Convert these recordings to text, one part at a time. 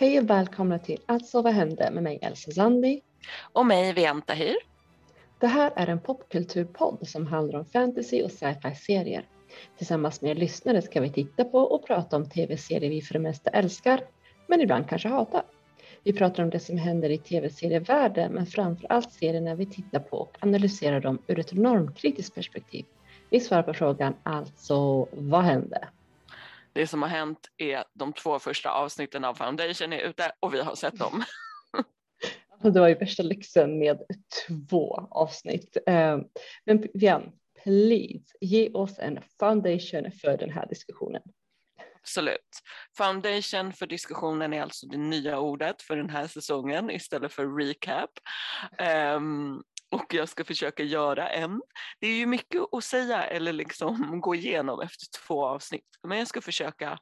Hej och välkomna till Alltså vad hände med mig Elsa Zandi. Och mig Vianta Hyr. Det här är en popkulturpodd som handlar om fantasy och sci-fi serier. Tillsammans med er lyssnare ska vi titta på och prata om tv-serier vi för det mesta älskar, men ibland kanske hatar. Vi pratar om det som händer i tv-serievärlden, men framför allt serierna vi tittar på och analyserar dem ur ett normkritiskt perspektiv. Vi svarar på frågan alltså, vad hände? Det som har hänt är de två första avsnitten av Foundation är ute och vi har sett dem. Det var ju värsta lyxen med två avsnitt. Eh, men Vian, please ge oss en foundation för den här diskussionen. Absolut. Foundation för diskussionen är alltså det nya ordet för den här säsongen istället för recap. Um, och jag ska försöka göra en. Det är ju mycket att säga eller liksom gå igenom efter två avsnitt, men jag ska försöka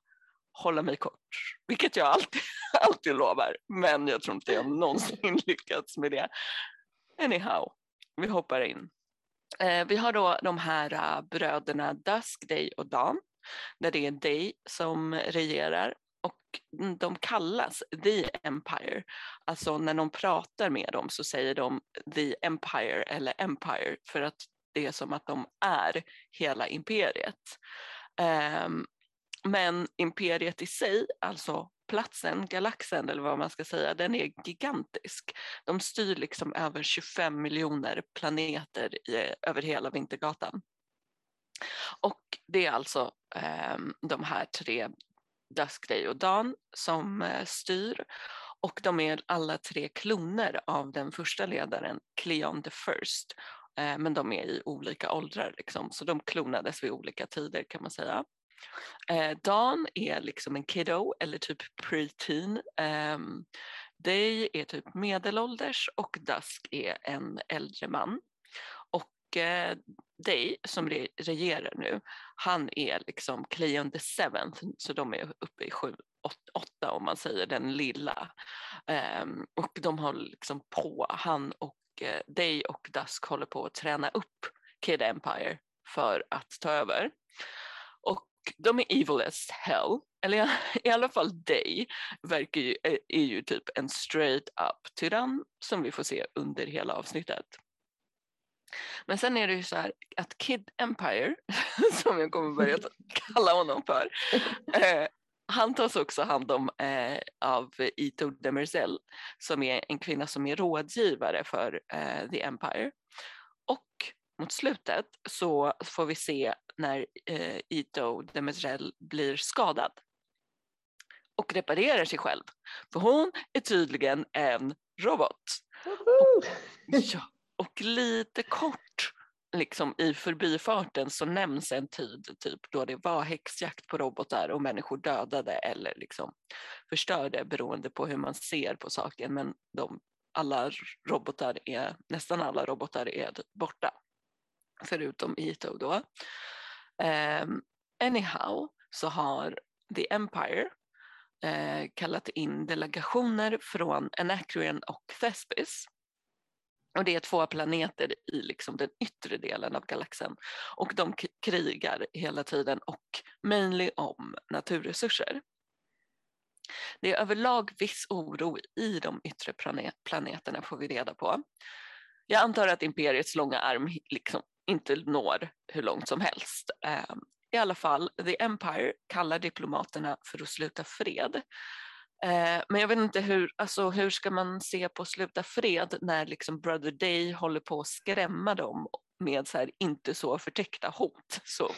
hålla mig kort, vilket jag alltid, alltid lovar, men jag tror inte jag någonsin lyckats med det. Anyhow, vi hoppar in. Eh, vi har då de här uh, bröderna Dusk, Day och Dawn, där det är Day som regerar de kallas The Empire. Alltså när de pratar med dem så säger de The Empire eller Empire för att det är som att de är hela imperiet. Um, men imperiet i sig, alltså platsen, galaxen eller vad man ska säga, den är gigantisk. De styr liksom över 25 miljoner planeter i, över hela Vintergatan. Och det är alltså eh, de här tre, Dusk, Day och Dan, som eh, styr. Och de är alla tre kloner av den första ledaren, Cleon the First. Eh, men de är i olika åldrar, liksom, så de klonades vid olika tider kan man säga. Eh, Dan är liksom en kiddo eller typ preteen. Ehm, Day är typ medelålders och Dusk är en äldre man. Och Day som regerar nu, han är liksom Cleon the seventh, så de är uppe i sju, åtta om man säger den lilla. Um, och de har liksom på, han och eh, uh, Day och Dusk håller på att träna upp Kid Empire för att ta över. Och de är evil as hell, eller i alla fall Day verkar ju, är, är ju typ en straight up tyrann som vi får se under hela avsnittet. Men sen är det ju så här att Kid Empire, som jag kommer börja kalla honom för, eh, han tas också hand om eh, av Ito Demerzel som är en kvinna som är rådgivare för eh, The Empire. Och mot slutet så får vi se när eh, Ito Demerzel blir skadad och reparerar sig själv. För hon är tydligen en robot. Och, ja, och lite kort liksom i förbifarten så nämns en tid typ då det var häxjakt på robotar och människor dödade eller liksom förstörde beroende på hur man ser på saken. Men de, alla robotar är, nästan alla robotar är typ borta. Förutom Ito då. Um, anyhow så har The Empire eh, kallat in delegationer från Anacreon och Thespis och det är två planeter i liksom den yttre delen av galaxen och de krigar hela tiden och mainly om naturresurser. Det är överlag viss oro i de yttre planeterna får vi reda på. Jag antar att imperiets långa arm liksom inte når hur långt som helst. Ehm, I alla fall, The Empire kallar diplomaterna för att sluta fred Eh, men jag vet inte hur, alltså, hur ska man se på sluta fred när liksom Brother Day håller på att skrämma dem med så här, inte så förtäckta hot. Så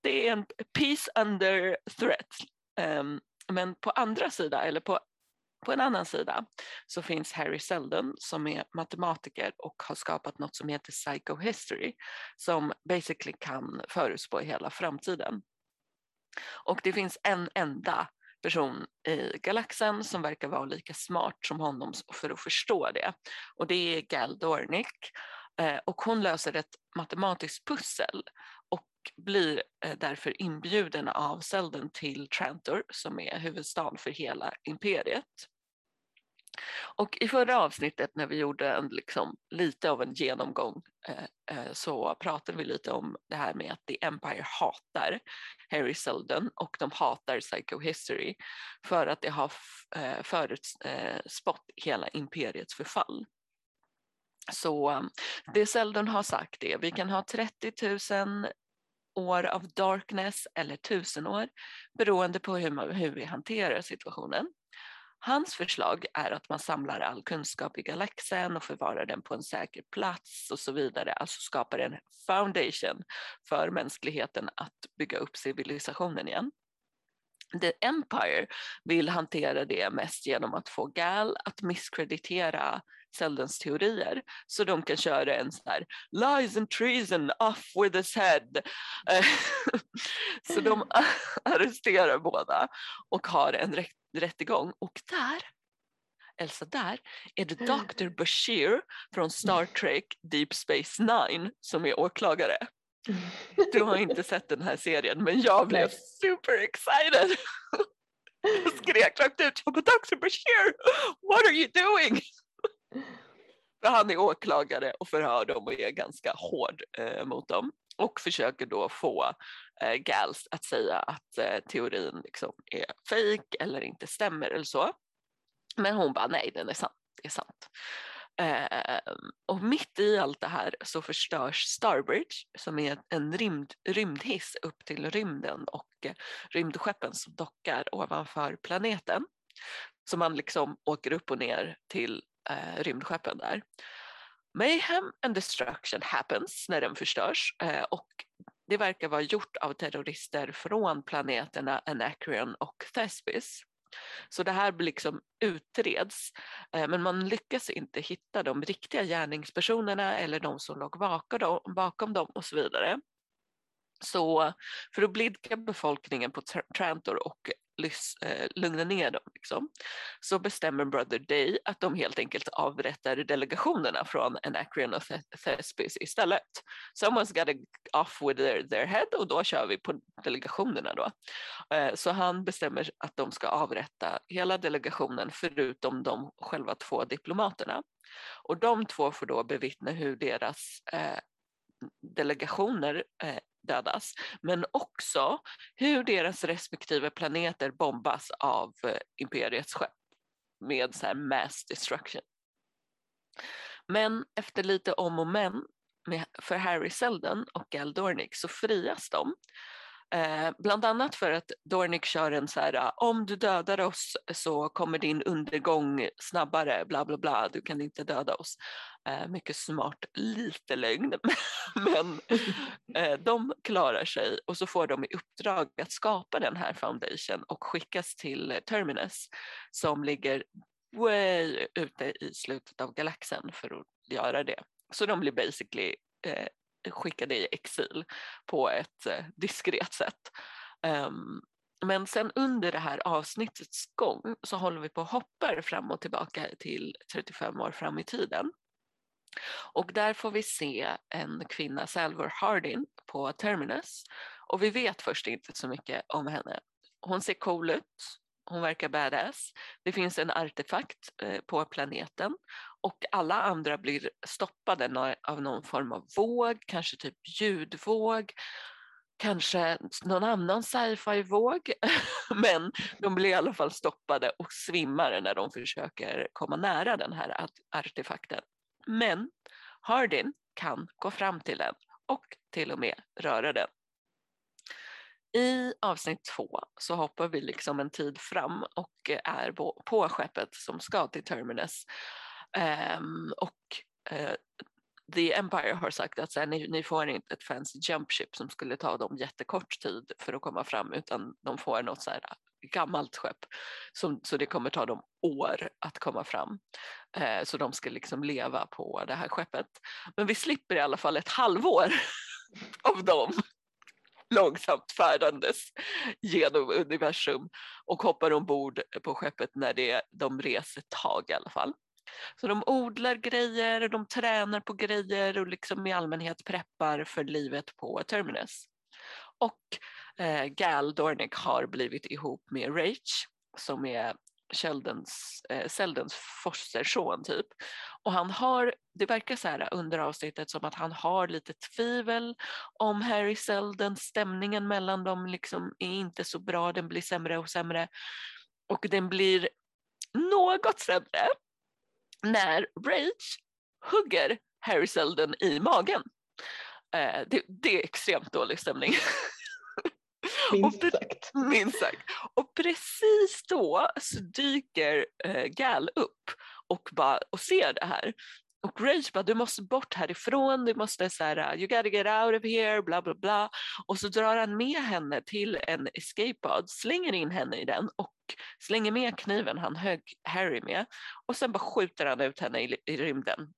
det är en peace under threat. Um, men på andra sidan, eller på, på en annan sida, så finns Harry Seldon som är matematiker och har skapat något som heter psychohistory som basically kan förutspå hela framtiden. Och det finns en enda person i galaxen som verkar vara lika smart som honom för att förstå det. Och det är Gal Dornick. Eh, och hon löser ett matematiskt pussel och blir eh, därför inbjuden av Selden till Trantor som är huvudstad för hela imperiet. Och i förra avsnittet när vi gjorde en, liksom, lite av en genomgång eh, eh, så pratade vi lite om det här med att The Empire hatar Harry Seldon och de hatar Psychohistory för att det har eh, förutspått eh, hela imperiets förfall. Så um, det Seldon har sagt är vi kan ha 30 000 år av darkness eller tusen år beroende på hur, man, hur vi hanterar situationen. Hans förslag är att man samlar all kunskap i galaxen och förvarar den på en säker plats och så vidare, alltså skapar en foundation för mänskligheten att bygga upp civilisationen igen. The Empire vill hantera det mest genom att få Gal att misskreditera Seldens teorier så de kan köra en sån här lies and treason off with his head. så de arresterar båda och har en rättegång och där Elsa, där är det Dr. Bashir från Star Trek Deep Space Nine som är åklagare. Du har inte sett den här serien men jag blev super excited. Jag skrek rakt ut, jag bara Dr. Bashir, what are you doing? För han är åklagare och förhör dem och är ganska hård eh, mot dem och försöker då få eh, Gals att säga att eh, teorin liksom är fejk eller inte stämmer eller så. Men hon bara nej, den är sant. Det är sant. Eh, och mitt i allt det här så förstörs Starbridge som är en rymd, rymdhiss upp till rymden och eh, rymdskeppen som dockar ovanför planeten. Så man liksom åker upp och ner till eh, rymdskeppen där. Mayhem and destruction happens när den förstörs eh, och det verkar vara gjort av terrorister från planeterna Anacreon och Thespis. Så det här liksom utreds eh, men man lyckas inte hitta de riktiga gärningspersonerna eller de som låg bakom dem och så vidare. Så för att blidka befolkningen på Trantor och eh, lugna ner dem liksom, så bestämmer Brother Day att de helt enkelt avrättar delegationerna från Anacreon och Thespis istället. Someone's got off with their, their head och då kör vi på delegationerna då. Eh, så han bestämmer att de ska avrätta hela delegationen förutom de själva två diplomaterna. Och de två får då bevittna hur deras eh, delegationer eh, dödas, men också hur deras respektive planeter bombas av eh, imperiets skepp med så här mass destruction. Men efter lite om och men för Harry Seldon och Gal Dornick så frias de Eh, bland annat för att Dornick kör en så här, ah, om du dödar oss så kommer din undergång snabbare, bla bla bla, du kan inte döda oss. Eh, mycket smart, lite lögn, men eh, de klarar sig och så får de i uppdrag att skapa den här foundation och skickas till Terminus som ligger way ute i slutet av galaxen för att göra det. Så de blir basically eh, skicka skickade i exil på ett eh, diskret sätt. Ehm, men sen under det här avsnittets gång så håller vi på och hoppar fram och tillbaka till 35 år fram i tiden. Och där får vi se en kvinna, Salvor Hardin, på Terminus. Och vi vet först inte så mycket om henne. Hon ser cool ut, hon verkar badass. Det finns en artefakt eh, på planeten och alla andra blir stoppade av någon form av våg, kanske typ ljudvåg, kanske någon annan sci-fi-våg, men de blir i alla fall stoppade och svimmar när de försöker komma nära den här artefakten. Men Hardin kan gå fram till den och till och med röra den. I avsnitt två så hoppar vi liksom en tid fram och är på skeppet som ska till Terminus. Um, och uh, The Empire har sagt att så här, ni, ni, får inte ett fancy jump ship som skulle ta dem jättekort tid för att komma fram utan de får något så här ah, gammalt skepp som, så det kommer ta dem år att komma fram. Eh, så de ska liksom leva på det här skeppet. Men vi slipper i alla fall ett halvår av dem långsamt färdandes genom universum och hoppar ombord på skeppet när det, de reser ett tag i alla fall. Så de odlar grejer, de tränar på grejer och liksom i allmänhet preppar för livet på Terminus. Och eh, Gal Dornick har blivit ihop med Rach som är Sheldons, eh, Seldons fosterson typ. Och han har, det verkar så här under avsnittet som att han har lite tvivel om Harry Selden, stämningen mellan dem liksom är inte så bra, den blir sämre och sämre. Och den blir något sämre när Rage hugger Harry Seldon i magen. Eh, det, det, är extremt dålig stämning. Minst sagt. Minst sagt. Och precis då så dyker eh, Gal upp och, bara, och ser det här. Och Rage bara, du måste bort härifrån, du måste så här, uh, you gotta get out of here, bla bla bla. Och så drar han med henne till en escape pod, slänger in henne i den och slänger med kniven han högg Harry med. Och sen bara skjuter han ut henne i, i rymden.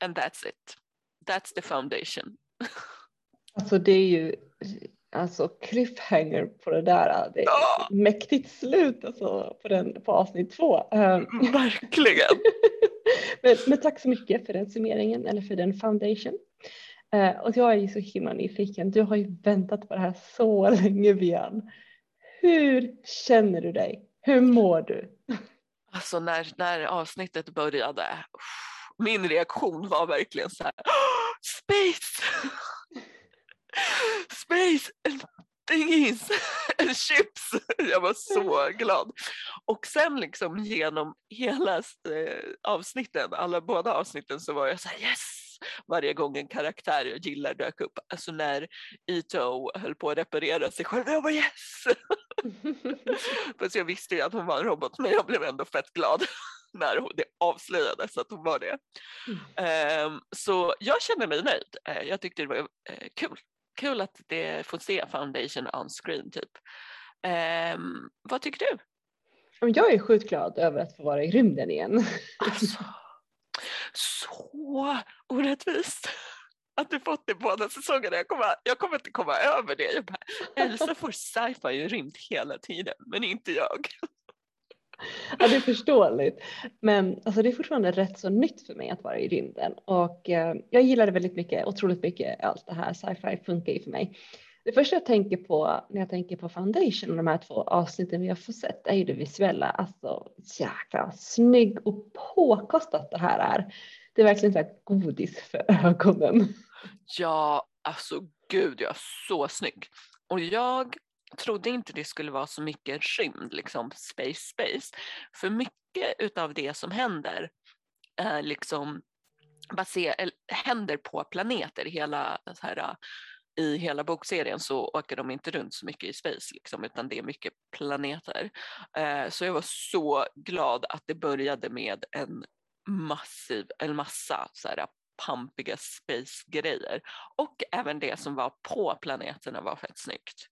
And that's it. That's the foundation. Alltså det är ju alltså cliffhanger på det där. Det är oh! mäktigt slut alltså på, den, på avsnitt två. Ehm. Verkligen. men, men, tack så mycket för den summeringen eller för den foundation. Uh, och jag är ju så himla nyfiken. Du har ju väntat på det här så länge Bian. Hur känner du dig? Hur mår du? Alltså när, när avsnittet började, min reaktion var verkligen så här, space! Space and thingies and chips. Jag var så glad. Och sen liksom genom hela eh, avsnitten, alla båda avsnitten så var jag så här yes! Varje gång en karaktär jag gillar dök upp. Alltså när Ito höll på att reparera sig själv, jag var yes! Fast jag visste ju att hon var en robot men jag blev ändå fett glad när det avslöjades att hon var det. Mm. Um, så jag känner mig nöjd. Uh, jag tyckte det var uh, kul kul att det får se Foundation on screen typ. Um, vad tycker du? Jag är sjukt glad över att få vara i rymden igen. Alltså, så orättvist att du fått det båda säsongerna. Jag kommer, jag kommer inte komma över det. Jag bara, Elsa får sci-fi i rymd hela tiden, men inte jag. Ja, det är förståeligt. Men alltså, det är fortfarande rätt så nytt för mig att vara i rymden och eh, jag gillar det väldigt mycket, otroligt mycket. Allt det här sci-fi funkar ju för mig. Det första jag tänker på när jag tänker på Foundation och de här två avsnitten vi har fått sett är ju det visuella. Alltså jäkla snygg och påkostat det här är. Det är verkligen så här godis för ögonen. Ja, alltså gud ja, så snygg. Och jag trodde inte det skulle vara så mycket rymd, liksom space space. För mycket utav det som händer är liksom baser, händer på planeter. Hela, så här, I hela bokserien så åker de inte runt så mycket i space liksom, utan det är mycket planeter. Eh, så jag var så glad att det började med en massiv, en massa så här, pampiga space-grejer. Och även det som var på planeterna var fett snyggt.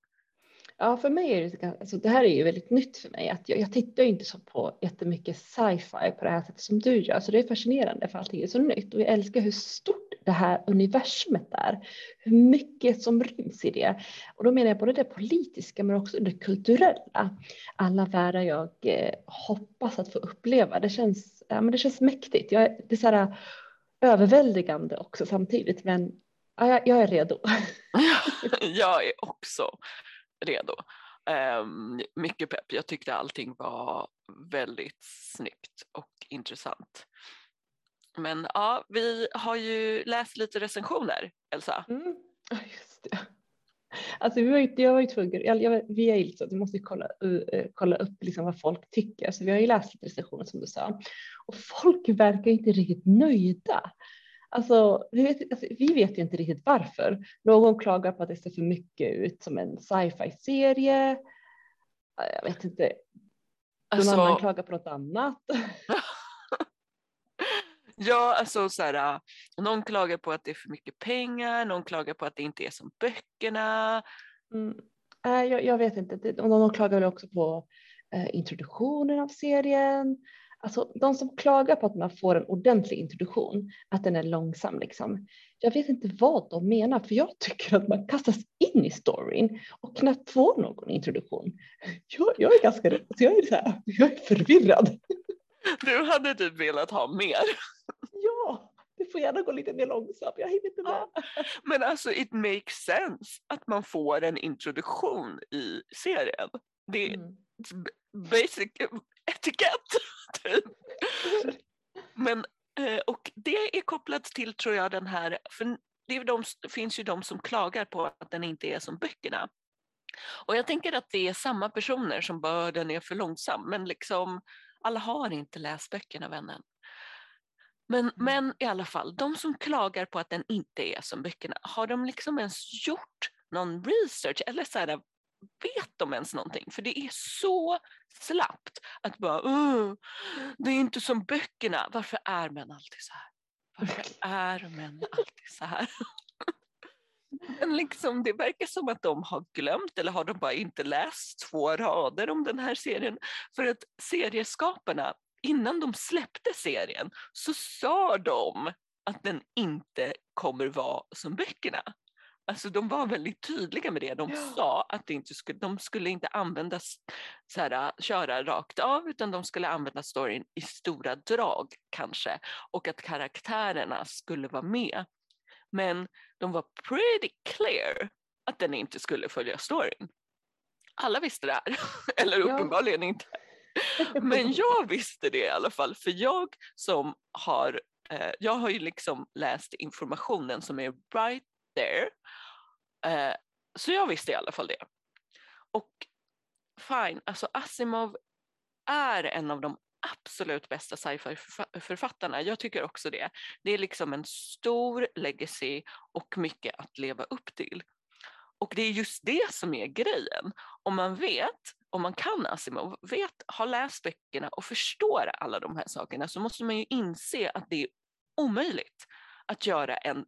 Ja, för mig är det, alltså det här är ju väldigt nytt för mig. Att jag, jag tittar inte så på jättemycket sci-fi på det här sättet som du gör, så det är fascinerande för allting är så nytt och jag älskar hur stort det här universumet är, hur mycket som ryms i det. Och då menar jag både det politiska men också det kulturella. Alla världar jag eh, hoppas att få uppleva. Det känns, ja, men det känns mäktigt. Jag, det är så här eh, överväldigande också samtidigt, men ja, jag, jag är redo. jag är också redo. Um, ehm, mycket pepp. Jag tyckte allting var väldigt snyggt och intressant. Men ja, vi har ju läst lite recensioner, Elsa. Mm. Just det. Alltså, vi var ju, jag var ju tvungen, jag, jag, vi är ju liksom, vi måste kolla, uh, kolla upp liksom vad folk tycker, så vi har ju läst lite recensioner som du sa. Och folk verkar inte riktigt nöjda. Alltså vi, vet, alltså, vi vet ju inte riktigt varför. Någon klagar på att det ser för mycket ut som en sci-fi serie. Jag vet inte. Någon alltså... annan klagar på något annat. ja, alltså så här, någon klagar på att det är för mycket pengar, någon klagar på att det inte är som böckerna. Mm. Äh, jag, jag, vet inte, någon klagar väl också på eh, introduktionen av serien. Alltså de som klagar på att man får en ordentlig introduktion, att den är långsam liksom. Jag vet inte vad de menar, för jag tycker att man kastas in i storyn och knappt får någon introduktion. Jag, jag är ganska, alltså jag är så här, jag är förvirrad. Du hade typ velat ha mer. Ja, det får gärna gå lite mer långsamt, jag hinner inte med. Ja, men alltså it makes sense att man får en introduktion i serien. Det, mm basic etikett. Typ. Men, eh, och det är kopplat till, tror jag, den här, för det, de, finns ju de som klagar på att den inte är som böckerna. Och jag tänker att det är samma personer som bör den är för långsam, men liksom alla har inte läst böckerna vännen. Men, mm. men i alla fall, de som klagar på att den inte är som böckerna, har de liksom ens gjort någon research eller så här, vet de ens någonting? För det är så slappt att bara, uh, det är inte som böckerna. Varför är män alltid så här? Varför är män alltid så här? Men liksom, det verkar som att de har glömt eller har de bara inte läst två rader om den här serien. För att serieskaparna, innan de släppte serien så sa de att den inte kommer vara som böckerna. Alltså de var väldigt tydliga med det. De sa att det inte skulle, de skulle inte använda så här, köra rakt av utan de skulle använda storyn i stora drag kanske och att karaktärerna skulle vara med. Men de var pretty clear att den inte skulle följa storyn. Alla visste det här, eller uppenbarligen inte. Men jag visste det i alla fall för jag som har, eh, jag har ju liksom läst informationen som är right there. Eh, så jag visste i alla fall det. Och fine, alltså Asimov är en av de absolut bästa sci-fi författarna. Jag tycker också det. Det är liksom en stor legacy och mycket att leva upp till. Och det är just det som är grejen. Om man vet, om man kan Asimov, vet, har läst böckerna och förstår alla de här sakerna så måste man ju inse att det är omöjligt att göra en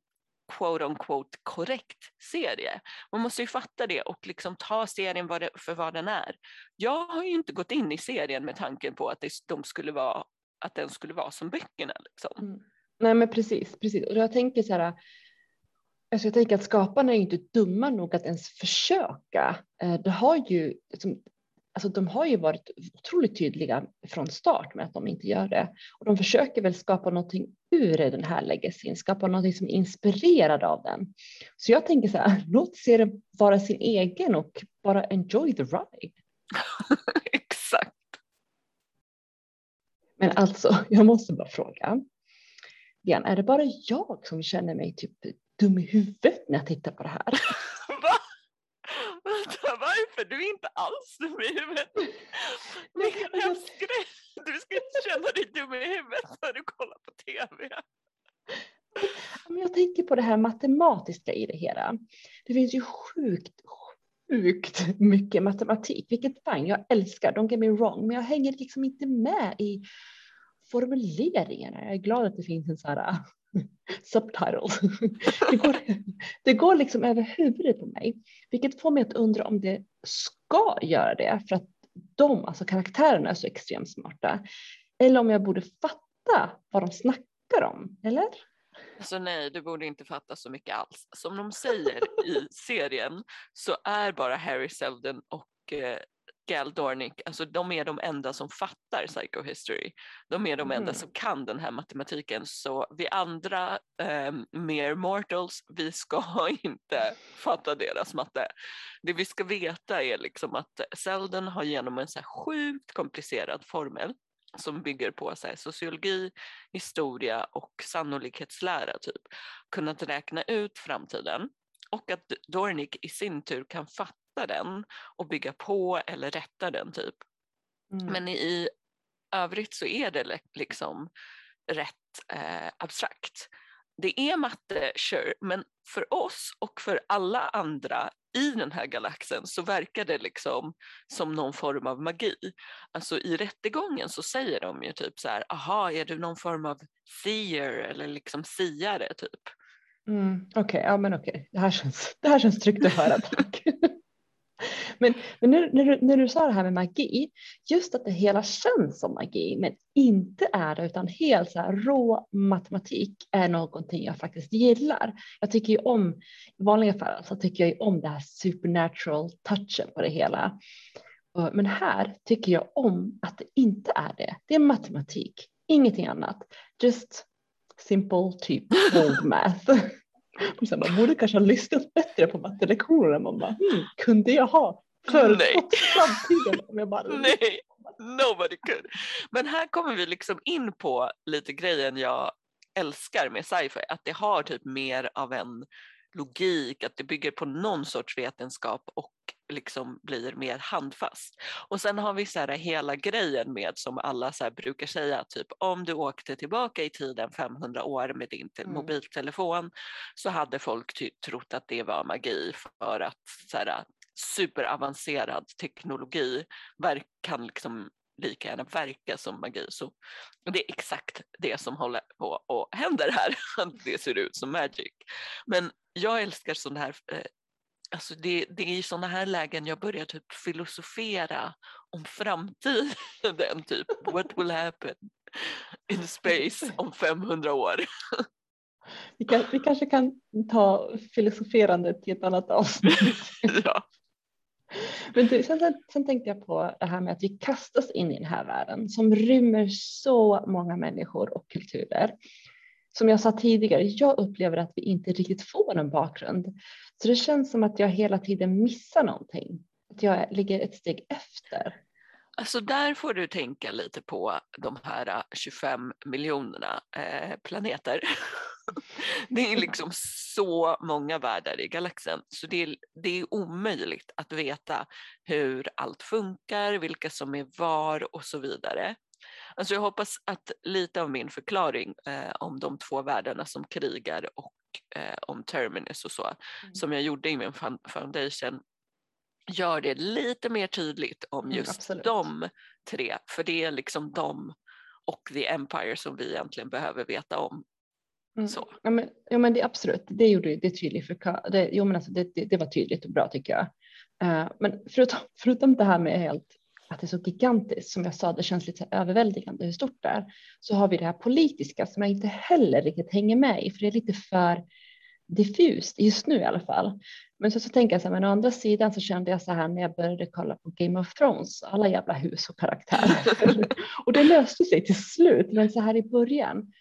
quote on quote korrekt serie. Man måste ju fatta det och liksom ta serien för vad den är. Jag har ju inte gått in i serien med tanken på att, det, de skulle vara, att den skulle vara som böckerna. Liksom. Mm. Nej men precis, precis. Och jag tänker så här, alltså jag tänker att skaparna är ju inte dumma nog att ens försöka. Eh, det har ju, liksom, alltså de har ju varit otroligt tydliga från start med att de inte gör det. Och de försöker väl skapa någonting ur den här legacyn, skapa någonting som är inspirerad av den. Så jag tänker så här, låt serien vara sin egen och bara enjoy the ride. Exakt. Men alltså, jag måste bara fråga. Diana, är det bara jag som känner mig typ dum i huvudet när jag tittar på det här? Varför? Du är inte alls dum i huvudet. Det är en hemsk grej. Du ska inte känna dig dum i huvudet när du kollar på TV. Jag tänker på det här matematiska i det hela. Det finns ju sjukt, sjukt mycket matematik, vilket fine, jag älskar, don't get me wrong, men jag hänger liksom inte med i formuleringarna. Jag är glad att det finns en sån här Subtitles. Det går, det går liksom över huvudet på mig, vilket får mig att undra om det ska göra det för att de, alltså karaktärerna är så extremt smarta. Eller om jag borde fatta vad de snackar om, eller? Alltså nej, du borde inte fatta så mycket alls. Som de säger i serien så är bara Harry Seldon och eh, Gal Dornick, alltså de är de enda som fattar psychohistory. De är de enda mm. som kan den här matematiken så vi andra eh, mer mortals, vi ska inte fatta deras matte. Det vi ska veta är liksom att Seldon har genom en så här sjukt komplicerad formel som bygger på så sociologi, historia och sannolikhetslära typ, kunnat räkna ut framtiden och att Dornick i sin tur kan fatta den och bygga på eller rätta den typ. Mm. Men i övrigt så är det liksom rätt eh, abstrakt. Det är matte, sure, men för oss och för alla andra i den här galaxen så verkar det liksom som någon form av magi. Alltså i rättegången så säger de ju typ så här, aha, är du någon form av seer eller liksom siare typ? Mm, okej, okay, ja men okej, okay. det, här känns, det här känns tryggt att höra, tack. Men, men när, när, du, när du sa det här med magi, just att det hela känns som magi, men inte är det, utan helt så här rå matematik är någonting jag faktiskt gillar. Jag tycker ju om, i vanliga fall så tycker jag ju om det här supernatural touchen på det hela. Men här tycker jag om att det inte är det. Det är matematik, ingenting annat. Just simple typ old math. Så man borde kanske ha lyssnat bättre på mattelektionerna. Man bara, hmm, kunde jag ha förutspått framtiden om jag bara Nej. Nobody could. Men här kommer vi liksom in på lite grejen jag älskar med sci-fi, att det har typ mer av en logik, att det bygger på någon sorts vetenskap och liksom blir mer handfast. Och sen har vi så här hela grejen med som alla så brukar säga, typ om du åkte tillbaka i tiden 500 år med din mm. mobiltelefon så hade folk ty- trott att det var magi för att så här, superavancerad teknologi kan liksom lika gärna verka som magi. Så det är exakt det som håller på och händer här, det ser ut som magic. Men jag älskar sån här eh, Alltså det, det är i sådana här lägen jag börjar typ filosofera om framtiden, typ what will happen in space om 500 år. Vi, kan, vi kanske kan ta filosoferandet till ett annat avsnitt. ja. Men du, sen, sen, sen, tänkte jag på det här med att vi kastas in i den här världen som rymmer så många människor och kulturer. Som jag sa tidigare, jag upplever att vi inte riktigt får en bakgrund. Så det känns som att jag hela tiden missar någonting. Att jag ligger ett steg efter. Alltså där får du tänka lite på de här 25 miljonerna eh, planeter. det är liksom så många världar i galaxen så det är, det är omöjligt att veta hur allt funkar, vilka som är var och så vidare. Alltså jag hoppas att lite av min förklaring eh, om de två världarna som krigar och eh, om Terminus och så, mm. som jag gjorde i min foundation, gör det lite mer tydligt om mm, just mm, de tre, för det är liksom de och The Empire som vi egentligen behöver veta om. Mm. Så. Ja, men, ja men det absolut, det gjorde det tydligt för det, jo, men alltså, det, det, det var tydligt och bra tycker jag. Uh, men förutom, förutom det här med helt att det är så gigantiskt, som jag sa, det känns lite överväldigande hur stort det är, så har vi det här politiska som jag inte heller riktigt hänger med i, för det är lite för diffust just nu i alla fall. Men så, så tänker jag så här, men å andra sidan så kände jag så här när jag började kolla på Game of Thrones, alla jävla hus och karaktärer. och det löste sig till slut, men så här i början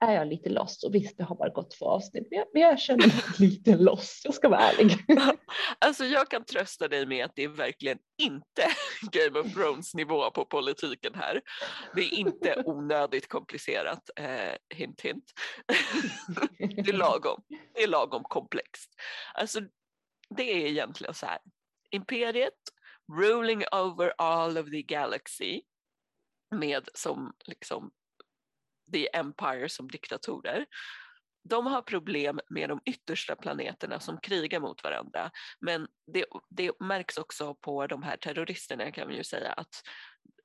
är jag lite lost och visst det har bara gått två avsnitt men jag, men jag känner mig lite lost, jag ska vara ärlig. Alltså jag kan trösta dig med att det är verkligen inte Game of Thrones nivå på politiken här. Det är inte onödigt komplicerat, eh, hint hint. det är lagom, det är lagom komplext. Alltså det är egentligen så här, imperiet ruling over all of the galaxy med som liksom The Empire som diktatorer. De har problem med de yttersta planeterna som krigar mot varandra. Men det, det märks också på de här terroristerna kan vi ju säga att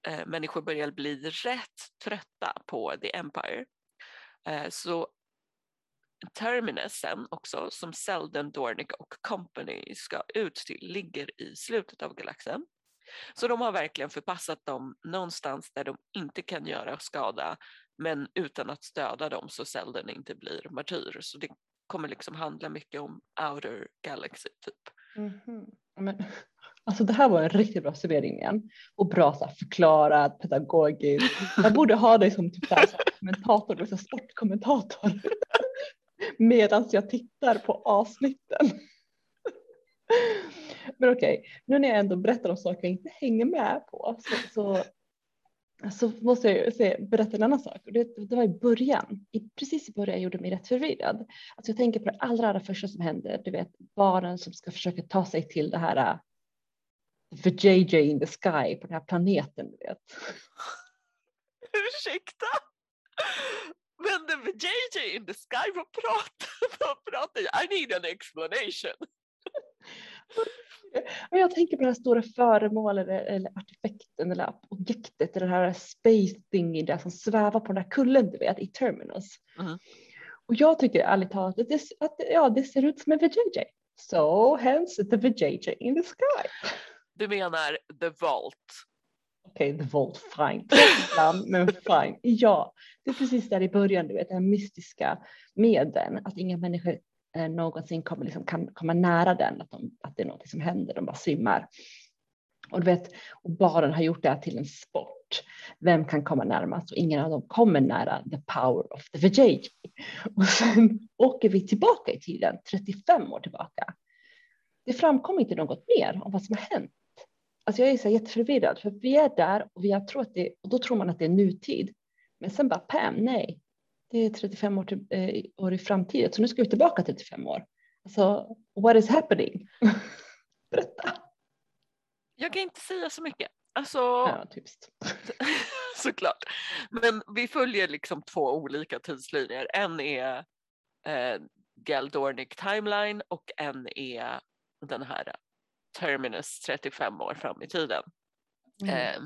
eh, människor börjar bli rätt trötta på The Empire. Eh, så Terminusen också, som Selden, Dornick och Company ska ut till, ligger i slutet av galaxen. Så de har verkligen förpassat dem någonstans där de inte kan göra skada men utan att stödja dem så Selden inte blir martyr. Så det kommer liksom handla mycket om outer galaxy typ. Mm -hmm. men, alltså det här var en riktigt bra servering igen och bra så här, förklarat pedagogiskt. Jag borde ha dig som typ så här, så här, kommentator, alltså sportkommentator medan jag tittar på avsnitten. Men okej, okay, nu när jag ändå berättar om saker jag inte hänger med på så, så så måste jag säga, berätta en annan sak. Det, det var i början, i, precis i början jag gjorde mig rätt förvirrad. Alltså jag tänker på det allra, allra första som händer, du vet barnen som ska försöka ta sig till det här för JJ in the sky på den här planeten, du vet. Ursäkta? Men the JJ in the sky, vad pratar, vad pratar jag? I need an explanation jag tänker på det här stora föremålet eller artefakten eller objektet, det här space thingy där som svävar på den här kullen du vet i Terminus. Mm. Och jag tycker ärligt talat att det, att ja, det ser ut som en VJJ. So hence the VJJ in the sky. Du menar the vault? Okej, okay, the vault, fine. men fine. Ja, det är precis där i början, du vet, den mystiska med den, att inga människor eh, någonsin kommer, liksom, kan komma nära den, att, de, att det är något som händer, de bara svimmar. Och du vet, och baren har gjort det här till en sport. Vem kan komma närmast? Och ingen av dem kommer nära the power of the VJJ. Och sen åker vi tillbaka i tiden, 35 år tillbaka. Det framkommer inte något mer om vad som har hänt. alltså jag är så jätteförvirrad för vi är där och, vi tror att det, och då tror man att det är nutid. Men sen bara pam, nej, det är 35 år, till, eh, år i framtiden så nu ska vi tillbaka 35 år. Alltså, what is happening? Berätta. Jag kan inte säga så mycket. Alltså, ja, typiskt. såklart. Men vi följer liksom två olika tidslinjer. En är eh, Galdornic Timeline och en är den här Terminus 35 år fram i tiden. Mm. Eh,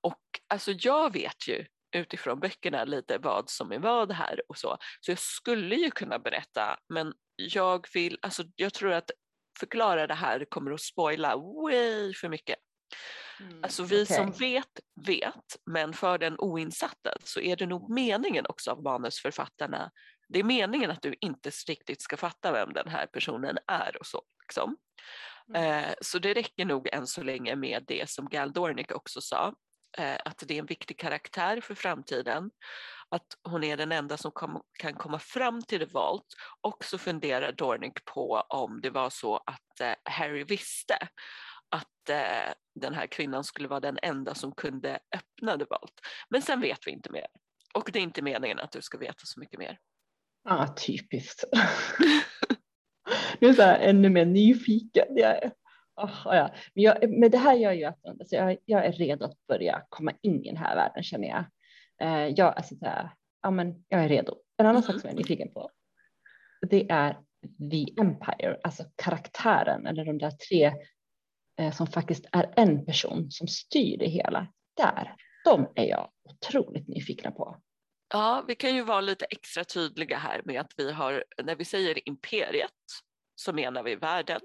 och alltså jag vet ju utifrån böckerna lite vad som är vad här och så. Så jag skulle ju kunna berätta men jag vill, alltså jag tror att förklara det här kommer att spoila way för mycket. Mm, alltså vi okay. som vet, vet, men för den oinsatta så är det nog meningen också av manusförfattarna. Det är meningen att du inte riktigt ska fatta vem den här personen är och så. Liksom. Mm. Eh, så det räcker nog än så länge med det som Gal Dornick också sa, Eh, att det är en viktig karaktär för framtiden, att hon är den enda som kom, kan komma fram till The Vault och så funderar Dornick på om det var så att eh, Harry visste att eh, den här kvinnan skulle vara den enda som kunde öppna The Vault. Men sen vet vi inte mer. Och det är inte meningen att du ska veta så mycket mer. Ja, ah, typiskt. nu är jag ännu mer nyfiken. Jag är, oh, ja. men, jag, men det här gör ju att alltså jag, jag, är redo att börja komma in i den här världen känner jag. Eh, jag, alltså, här, ja, men jag är redo. En annan mm. sak som jag är nyfiken på. Det är The Empire, alltså karaktären eller de där tre eh, som faktiskt är en person som styr det hela. Där, de är jag otroligt nyfikna på. Ja, vi kan ju vara lite extra tydliga här med att vi har, när vi säger imperiet så menar vi världen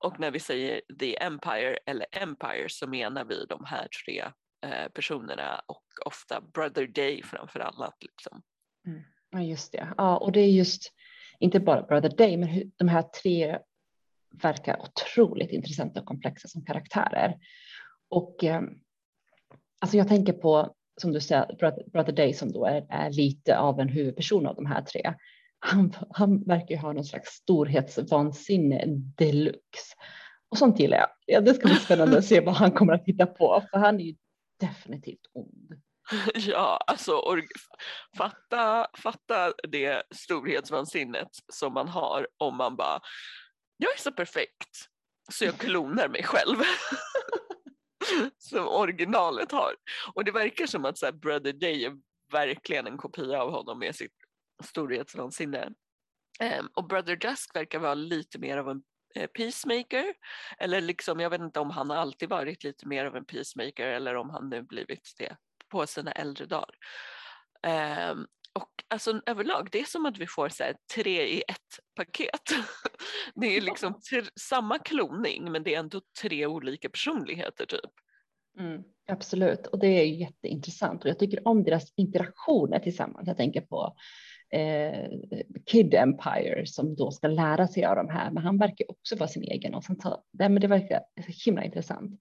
och när vi säger the empire eller empire så menar vi de här tre eh, personerna och ofta brother day framför annat. Liksom. Mm. Ja, just det. Ja, och det är just inte bara brother day, men hur de här tre verkar otroligt intressanta och komplexa som karaktärer. Och eh, alltså jag tänker på, som du säger, Brother Day som då är, är lite av en huvudperson av de här tre. Han, han verkar ju ha någon slags storhetsvansinne deluxe. Och sånt gillar jag. Ja, det ska bli spännande att se vad han kommer att hitta på, för han är ju definitivt ond. Ja, alltså fatta, fatta det storhetsvansinnet som man har om man bara jag är så perfekt så jag klonar mig själv. som originalet har. Och det verkar som att så här, Brother Day är verkligen en kopia av honom med sitt storhetsvansinne. Um, och Brother Dusk verkar vara lite mer av en eh, peacemaker. Eller liksom, jag vet inte om han alltid varit lite mer av en peacemaker eller om han nu blivit det på sina äldre dagar. Um, och alltså överlag, det är som att vi får så här, tre i ett paket. Det är liksom samma kloning men det är ändå tre olika personligheter typ. Mm, absolut, och det är jätteintressant och jag tycker om deras interaktioner tillsammans. Jag tänker på eh, Kid Empire som då ska lära sig av de här, men han verkar också vara sin egen och sen ta, det, men det verkar så himla intressant.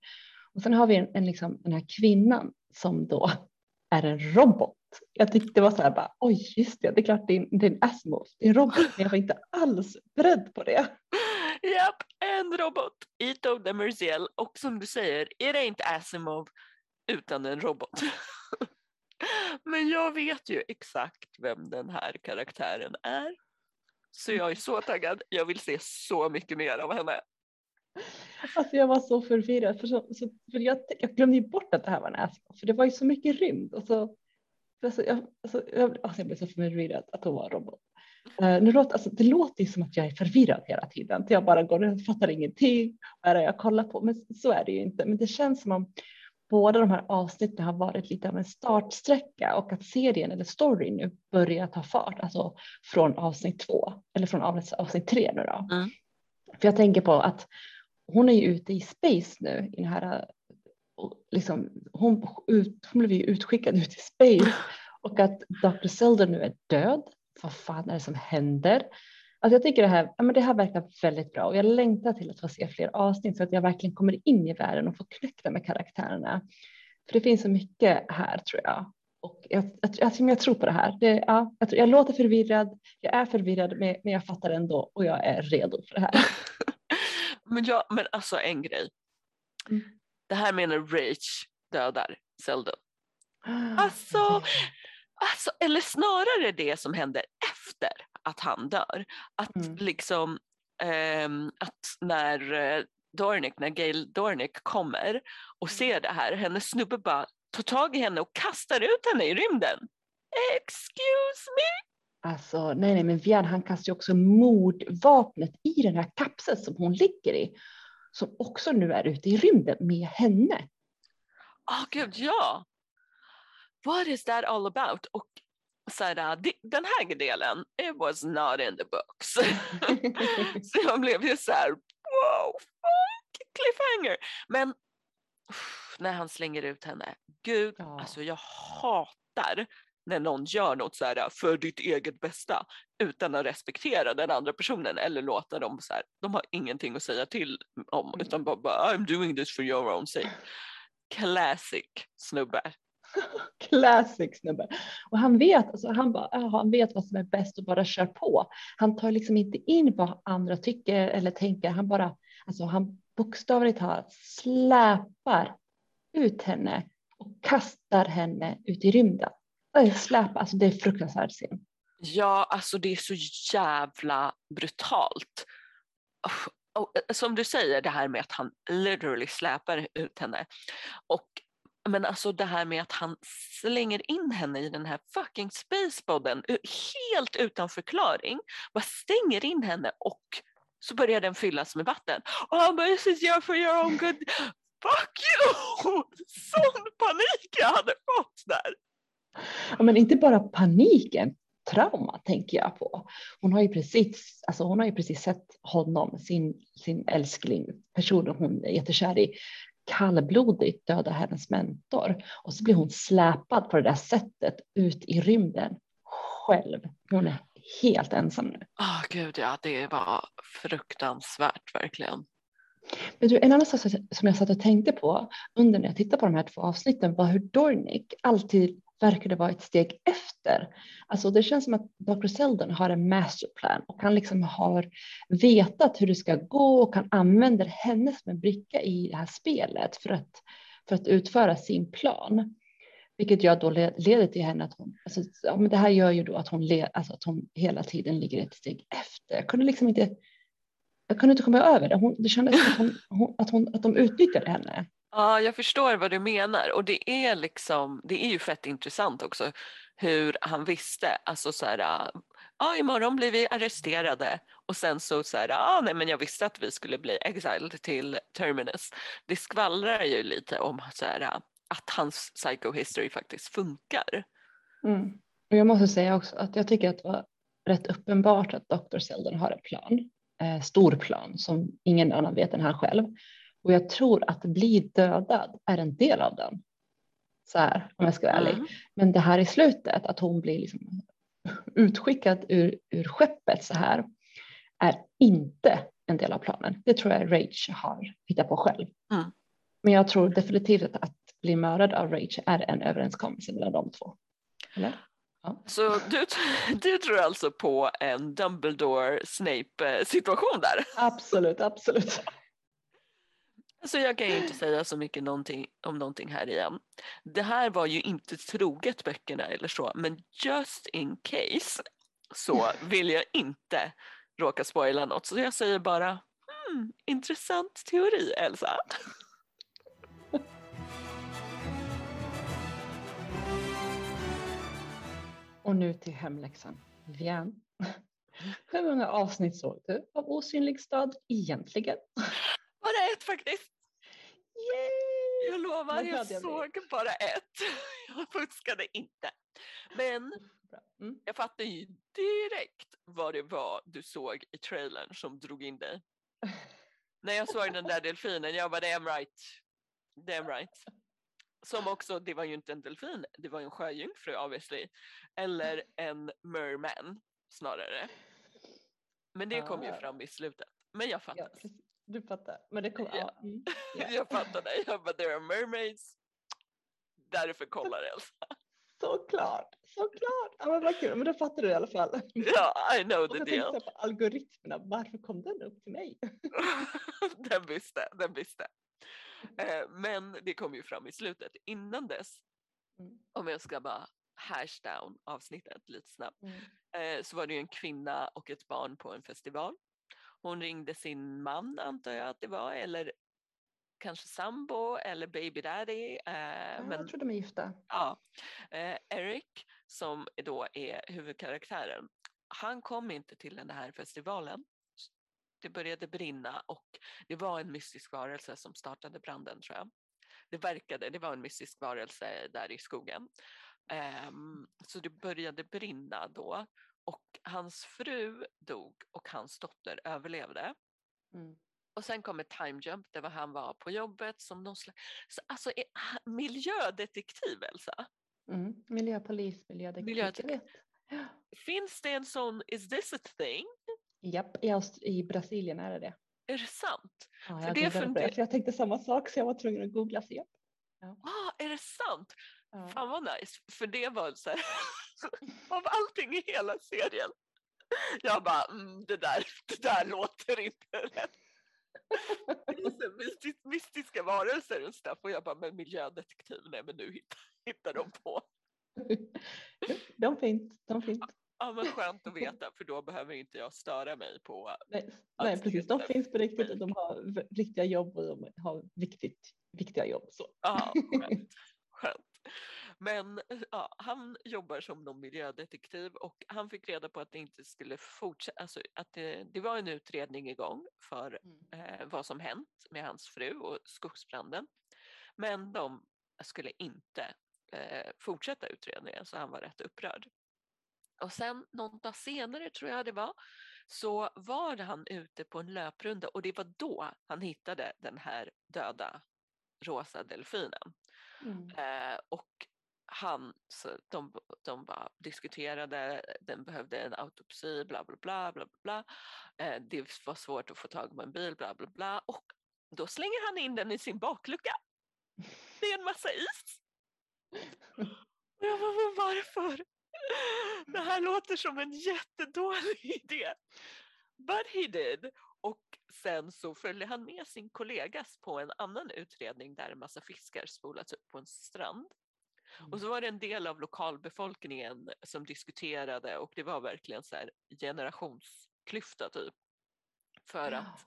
Och sen har vi en, en liksom, den här kvinnan som då är en robot. Jag tyckte det var så här bara, oj just det, det är klart det är, det är en Asimov, det är en robot, men jag var inte alls beredd på det. Japp, en robot, Ito Demerziel och som du säger, är det inte Asimov utan en robot. men jag vet ju exakt vem den här karaktären är. Så jag är så taggad, jag vill se så mycket mer av henne. Alltså jag var så förvirrad för, så, så, för jag, jag glömde ju bort att det här var en Ascot för det var ju så mycket rymd och så. Alltså jag, alltså jag, alltså jag blev så förvirrad att hon var robot. Uh, nu låter, alltså det låter ju som att jag är förvirrad hela tiden. Att jag bara går och fattar ingenting. Vad är det jag kollar på? Men så är det ju inte. Men det känns som om båda de här avsnitten har varit lite av en startsträcka och att serien eller storyn nu börjar ta fart. Alltså från avsnitt två eller från avsnitt, avsnitt tre nu då. Mm. För jag tänker på att hon är ju ute i space nu i den här, liksom, hon, ut, hon blev ju utskickad ut i space och att Dr. Zelda nu är död. Vad fan är det som händer? Alltså jag tycker det här, ja, men det här verkar väldigt bra och jag längtar till att få se fler avsnitt så att jag verkligen kommer in i världen och får knäcka med karaktärerna. För det finns så mycket här tror jag. Och jag, jag, jag tror på det här. Det, ja, jag, jag låter förvirrad, jag är förvirrad men jag fattar ändå och jag är redo för det här. Men, ja, men alltså en grej. Mm. Det här menar Rach dödar Seldon. Alltså, alltså, eller snarare det som händer efter att han dör. Att Mm. liksom, ehm, att när eh, Dornick, när Gail Dornick kommer och ser det här, hennes snubbe bara tar tag i henne och kastar ut henne i rymden. Excuse me? Alltså, nej, nej, men Vian han kastar ju också mordvapnet i den här kapseln som hon ligger i. Som också nu är ute i rymden med henne. Åh gud, ja! What is that all about? Och så här, äh, den här delen, it was not in the books. så jag blev ju så här, wow, fuck, cliffhanger. Men när han slänger ut henne, gud, Ja. alltså jag hatar när någon gör något så här äh, för ditt eget bästa utan att respektera den andra personen eller låta dem så här, de har ingenting att säga till om Mm. utan bara, bara I'm doing this for your own sake. Classic snubbe. Classic snubbe. Och han vet, alltså, han, bara, han vet vad som är bäst och bara kör på. Han tar liksom inte in vad andra tycker eller tänker. Han bara, alltså han bokstavligt talat släpar ut henne och kastar henne ut i rymden. Äh, Släpa, alltså det är fruktansvärt scen. Ja, alltså det är så jävla brutalt. Och, Och, som du säger, det här med att han literally släpar ut henne. Och, men alltså det här med att han slänger in henne i den här fucking spaceboden helt utan förklaring. Bara stänger in henne och så börjar den fyllas med vatten. Och han bara, this is your for your own good. Fuck you! Sån panik jag hade fått där. Ja, men inte bara paniken, trauma tänker jag på. Hon har ju precis, alltså hon har ju precis sett honom, sin, sin älskling, personen hon är jättekär i, kallblodigt döda hennes mentor. Och så blir hon släpad på det där sättet ut i rymden själv. Hon är helt ensam nu. Ah gud ja, det var fruktansvärt verkligen. Men du, en annan sak som jag satt och tänkte på under när jag tittade på de här två avsnitten var hur Dornick alltid verkade vara ett steg efter. Alltså det känns som att Dr. Seldon har en masterplan och han liksom har vetat hur det ska gå och han använder henne som en bricka i det här spelet för att, för att utföra sin plan. Vilket jag då leder till henne att hon, alltså, ja, men det här gör ju då att hon, led, alltså att hon hela tiden ligger ett steg efter. Jag kunde liksom inte jag kunde inte komma över det. Hon, det kändes som att, hon, hon, att, hon, att de utnyttjade henne. Ja, jag förstår vad du menar och det är liksom, det är ju fett intressant också hur han visste, alltså så här, ah, ja imorgon blir vi arresterade och sen så så här, ja nej men jag visste att vi skulle bli exiled till Terminus. Det skvallrar ju lite om så här, ah, att hans psychohistory faktiskt funkar. Mm. Och jag måste säga också att jag tycker att det var rätt uppenbart att Dr. Seldon har en plan, eh, stor plan som ingen annan vet än han själv. Och jag tror att bli dödad är en del av den. Så här, om jag ska vara ärlig. Mm. Men det här i slutet, att hon blir liksom utskickad ur, ur skeppet så här, är inte en del av planen. Det tror jag Rage har hittat på själv. Mm. Men jag tror definitivt att, att bli mördad av Rage är en överenskommelse mellan de två. Eller? Ja. Så du, du tror alltså på en Dumbledore-Snape situation där? Absolut, absolut. Alltså jag kan ju inte säga så mycket någonting, om någonting här igen. Det här var ju inte troget böckerna eller så, men just in case så vill jag inte råka spoila något. Så jag säger bara, hmm, intressant teori Elsa. Och nu till hemläxan. Vian. Hur många avsnitt såg du av Osynlig stad egentligen? Ett faktiskt. Yay! Jag lovar, jag jag såg bara ett. Jag fuskade inte. Men Bra. Mm. jag fattar ju direkt vad det var du såg i trailern som drog in dig. När jag såg den där delfinen, jag bara damn right. Damn right. Som också, det var ju inte en delfin, det var ju en sjöjungfru obviously. Eller en merman snarare. Men det kom ju Ah. fram i slutet. Men jag Ja, fattade. precis. Du fattar. Men det kom, Ja. Mm. ja. Jag fattade. Jag bara, there are mermaids. Därför kollar Elsa. Såklart, såklart. Ja, men vad kul, men då fattar du i alla fall. Ja, I know Och the deal. så här på algoritmerna, varför kom den upp till mig? den visste, den visste. Eh, men det kom ju fram i slutet. Innan dess, Mm. om jag ska bara hash down avsnittet lite snabbt, Mm. eh, så var det ju en kvinna och ett barn på en festival. Hon ringde sin man antar jag att det var, eller kanske sambo eller baby daddy. Eh, Ja, men Jag tror de är gifta. Ja, eh, Eric som då är huvudkaraktären, han kom inte till den här festivalen. Det började brinna och det var en mystisk varelse som startade branden tror jag. Det verkade, det var en mystisk varelse där i skogen. Ehm, så det började brinna då och hans fru dog och hans dotter överlevde. Mm. Och sen kom ett time jump där var han var på jobbet som någon slags, så alltså miljödetektiv Elsa. Mm. Miljöpolis, miljödetektiv. Miljödetektiv. Ja. Finns det en sån, is this a thing? Japp, i, Aust- i Brasilien är det det. Är det sant? Ja, För jag, det funder- det, för jag tänkte samma sak så jag var tvungen att googla. Så japp. Ah, är det sant? Ja. Fan vad nice, för det var så här, av allting i hela serien. Jag bara, mm, det, där, det där låter inte rätt. Mystisk, mystiska varelser och stuff och jag bara, men miljödetektiv, nej men nu hittar, hittar de på. De finns, de finns. Ja men skönt att veta för då behöver inte jag störa mig på Nej, nej precis, de finns på riktigt och de har riktiga jobb och de har viktigt, viktiga jobb. Så. Ja, skönt. skönt. Men ja, han jobbar som någon miljödetektiv och han fick reda på att det inte skulle fortsätta, alltså att det, det var en utredning igång för eh, vad som hänt med hans fru och skogsbranden. Men de skulle inte eh, fortsätta utredningen så han var rätt upprörd. Och sen någon dag senare tror jag det var så var han ute på en löprunda och det var då han hittade den här döda rosa delfinen. Mm. Eh, och han, så de, de bara diskuterade, den behövde en autopsi, bla bla bla. bla, bla. Eh, det var svårt att få tag på en bil, bla bla bla. Och då slänger han in den i sin baklucka. Det är en massa is. Och jag bara, men varför? Det här låter som en jättedålig idé. But he did. Och sen så följde han med sin kollegas på en annan utredning där en massa fiskar spolats upp på en strand. Och så var det en del av lokalbefolkningen som diskuterade och det var verkligen så här generationsklyfta typ. För att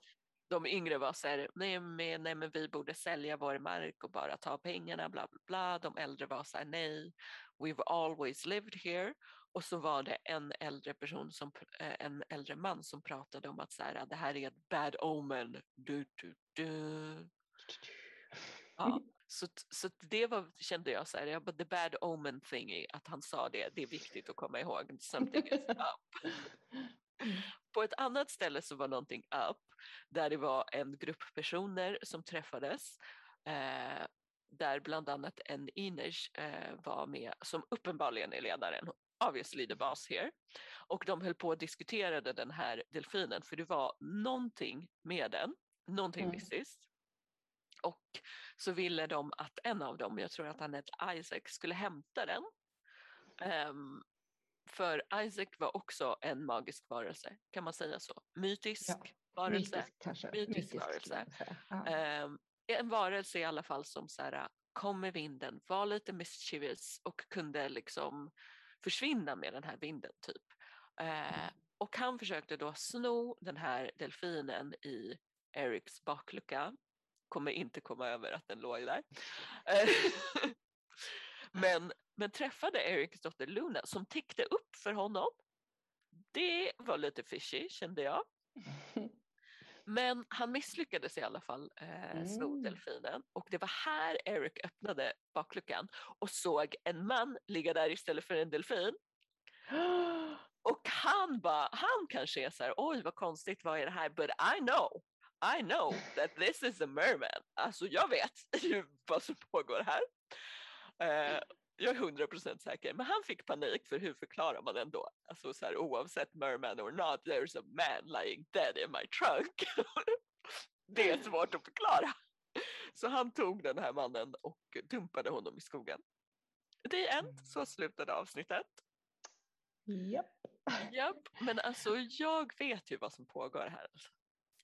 de yngre var så här, nej men, nej men vi borde sälja vår mark och bara ta pengarna, bla bla bla. De äldre var så här, nej, we've always lived here. Och så var det en äldre person, som, eh, en äldre man som pratade om att så här, det här är ett bad omen. Du, du, du. Ja, så, så det var, kände jag så här, jag bara, the bad omen thingy, att han sa det, det är viktigt att komma ihåg. Something is up. På ett annat ställe så var någonting up, där det var en grupp personer som träffades, eh, där bland annat en Inish eh, var med, som uppenbarligen är ledaren, obviously the boss here. Och de höll på att diskuterade den här delfinen, för det var någonting med den, någonting Mm. mystiskt. Och så ville de att en av dem, jag tror att han hette Isaac, skulle hämta den. Ehm, för Isaac var också en magisk varelse, kan man säga så? Mytisk Ja, varelse. Mytisk kanske. Mytisk skulle varelse. Ja. Ehm, en varelse i alla fall som så här, kom med vinden, var lite mischievous och kunde liksom försvinna med den här vinden typ. Eh, och han försökte då sno den här delfinen i Erics baklucka. Kommer inte komma över att den låg där. Eh, men, men träffade Erics dotter Luna som tickte upp för honom. Det var lite fishy kände jag. Men han misslyckades i alla fall eh, Mm. delfinen och det var här Eric öppnade bakluckan och såg en man ligga där istället för en delfin. Och han bara, han kanske är så här, oj vad konstigt, vad är det här? But I know, I know that this is a merman. Alltså jag vet ju vad som pågår här. Eh, jag är hundra procent säker, men han fick panik för hur förklarar man ändå? Alltså så här, oavsett merman or not, there's a man lying dead in my trunk. det är svårt att förklara. Så han tog den här mannen och dumpade honom i skogen. Det är en, så slutade avsnittet. Japp. Japp, men alltså jag vet ju vad som pågår här.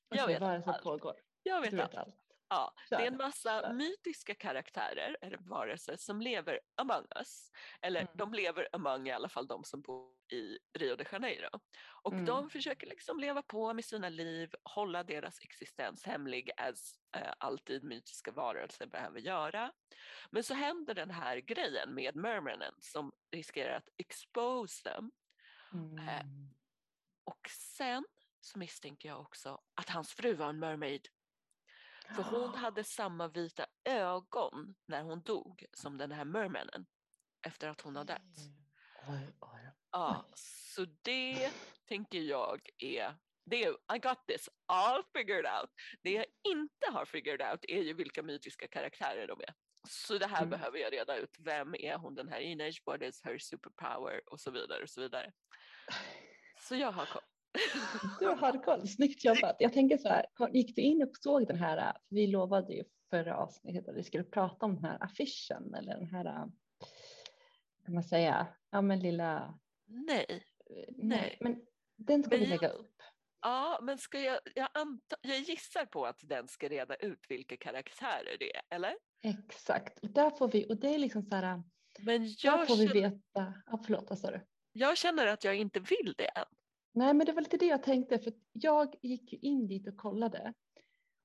Jag Alltså, vet det som allt. pågår? Jag vet vet allt. allt. Ja, det är en massa mytiska karaktärer eller varelser som lever among us. Eller Mm. de lever among i alla fall de som bor i Rio de Janeiro. Och Mm. de försöker liksom leva på med sina liv, hålla deras existens hemlig as eh, alltid mytiska varelser behöver göra. Men så händer den här grejen med mermanen som riskerar att expose dem. Eh, Mm. Och sen så misstänker jag också att hans fru var en mermaid. För hon hade samma vita ögon när hon dog som den här mermanen efter att hon har dött. Oj, oj. Ja, så det tänker jag är, det är, I got this all figured out. Det jag inte har figured out är ju vilka mytiska karaktärer de är. Så det här Mm. behöver jag reda ut. Vem är hon den här Inage? What is her superpower? Och så vidare och så vidare. Så jag har koll. Du har koll, snyggt jobbat. Jag tänker så här, gick du in och såg den här, äh, för vi lovade ju förra avsnittet att vi skulle prata om den här affischen eller den här, äh, kan man säga, ja men lilla, Nej. eh, Nej. men den ska vi Men- lägga upp. Ja, men ska jag, jag, anta, jag gissar på att den ska reda ut vilka karaktärer det är, eller? Exakt, och där får vi, och det är liksom så här, äh, Men där jag får vi känner, veta, ja förlåt vad sa du? jag känner att jag inte vill det än. Nej, men det var lite det jag tänkte, för jag gick ju in dit och kollade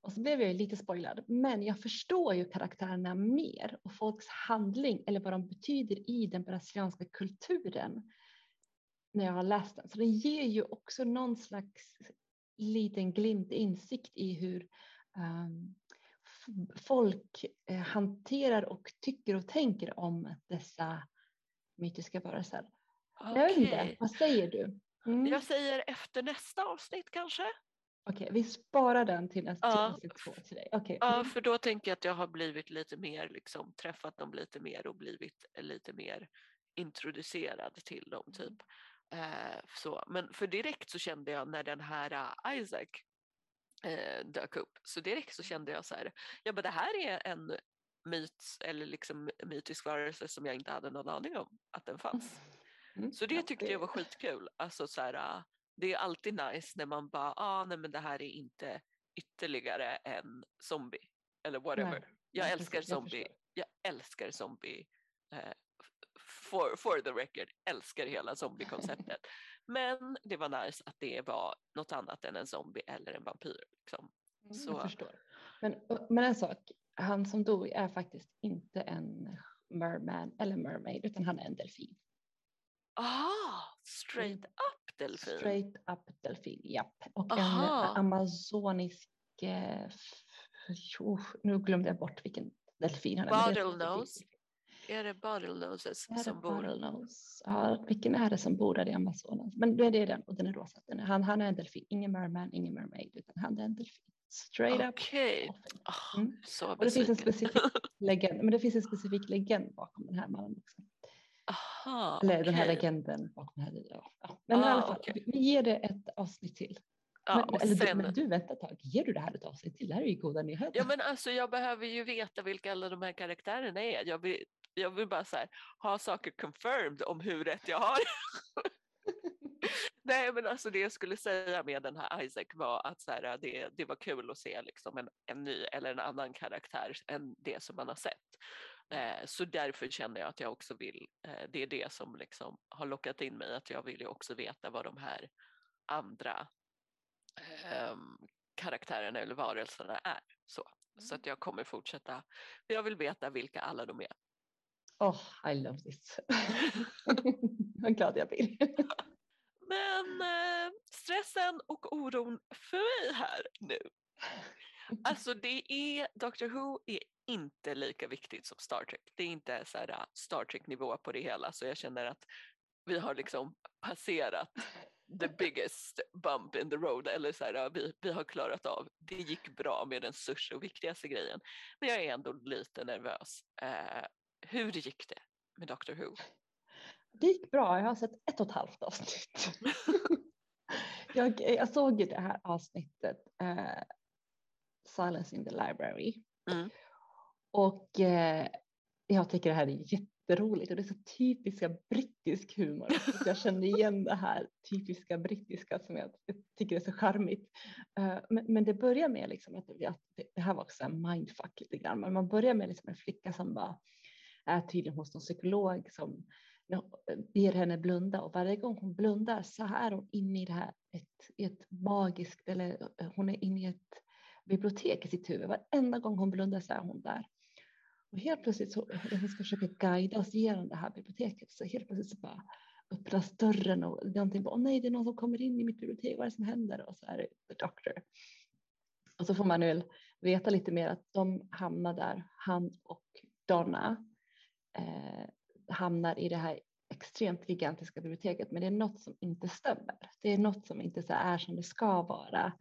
och så blev jag ju lite spoilad. Men jag förstår ju karaktärerna mer och folks handling eller vad de betyder i den brasilianska kulturen när jag har läst den. Så det ger ju också någon slags liten glimt insikt i hur f- folk eh, hanterar och tycker och tänker om dessa mytiska varelser. Jag vet inte, vad säger du? Mm. Jag säger efter nästa avsnitt kanske? Okej, vi sparar den till nästa Ja. avsnitt två till dig. Okej. Ja, Mm. för då tänker jag att jag har blivit lite mer, liksom träffat dem lite mer och blivit lite mer introducerad till dem typ. Eh, så. Men för direkt så kände jag när den här eh, Isaac eh, dök upp, så direkt så kände jag så här, jag bara det här är en myt eller liksom mytisk varelse som jag inte hade någon aning om att den fanns. Mm. Så det tyckte jag var skitkul. Alltså så här, äh, det är alltid nice när man bara, ah, nej men det här är inte ytterligare en zombie eller whatever. Nej, jag älskar jag zombie. Jag, älskar zombie. Eh, for, for the record, älskar hela zombie-konceptet. men det var nice att det var något annat än en zombie eller en vampyr. Liksom. Mm, Så- Jag förstår. Men, men en sak, han som dog är faktiskt inte en merman eller mermaid utan han är en delfin. Ah, straight up delfin. Straight up delfin, japp. Och Aha. en amazonisk, eh, oh, nu glömde jag bort vilken delfin han är. Bottlenose. Är det bottlenoses Är det som bor? bottlenose? Ja, vilken är det som bor där i Amazonas? Men det är den och den är rosa. Den är, han, han är en delfin, ingen merman, ingen mermaid, utan han är en delfin. Straight up. Okej. dolphin. Ah, Mm. Så Och det finns en specifik legend, men det finns en specifik legend bakom den här mannen också. Aha, Eller den här legenden bakom den här. Ja. Men i Ah, alla fall, okej. vi- ger det ett avsnitt till. Ja, men, och eller, sen, du, men du, vänta ett tag, ger du det här ett avsnitt till? Det här är ju goda nyheter. ja, men alltså, jag behöver ju veta vilka alla de här karaktärerna är. Jag vill, jag vill bara här, ha saker confirmed om hur rätt jag har. Nej men alltså det jag skulle säga med den här Isaac var att så här, det, det var kul att se liksom en, en ny eller en annan karaktär än det som man har sett. Eh, så därför känner jag att jag också vill, eh, det är det som liksom har lockat in mig, att jag vill ju också veta vad de här andra ehm, karaktärerna eller varelserna är. Så, så att jag kommer fortsätta, för jag vill veta vilka alla de är. Oh, I love this. Vad glad jag blir. Men eh, stressen och oron för mig här nu. Alltså det är, Doctor Who är inte lika viktigt som Star Trek. Det är inte så här uh, Star Trek nivå på det hela så jag känner att vi har liksom passerat the biggest bump in the road eller så här, uh, vi, vi har klarat av, det gick bra med den största och viktigaste grejen. Men jag är ändå lite nervös. Eh, hur gick det med Doctor Who? Det gick bra, jag har sett ett och ett halvt avsnitt. jag, jag såg ju det här avsnittet, eh, Silence in the Library. Mm. Och eh, jag tycker det här är jätteroligt och det är så typiska brittisk humor. Jag känner igen det här typiska brittiska som jag, tycker är så charmigt. Uh, men, men, det börjar med liksom att, att det, det, här var också en mindfuck lite grann, men man börjar med liksom en flicka som bara är tydligen hos någon psykolog som ber henne blunda och varje gång hon blundar så är hon inne i det här ett, ett magiskt eller hon är inne i ett bibliotek i sitt huvud. Varenda gång hon blundar så är hon där. Och helt plötsligt så hon ska försöka guida oss genom det här biblioteket så helt plötsligt så bara öppnas dörren och någonting åh nej det är någon som kommer in i mitt bibliotek, vad är det som händer? Och så är det the doctor. Och så får man väl veta lite mer att de hamnar där, han och Donna eh, hamnar i det här extremt gigantiska biblioteket, men det är något som inte stämmer. Det är något som inte så är som det ska vara.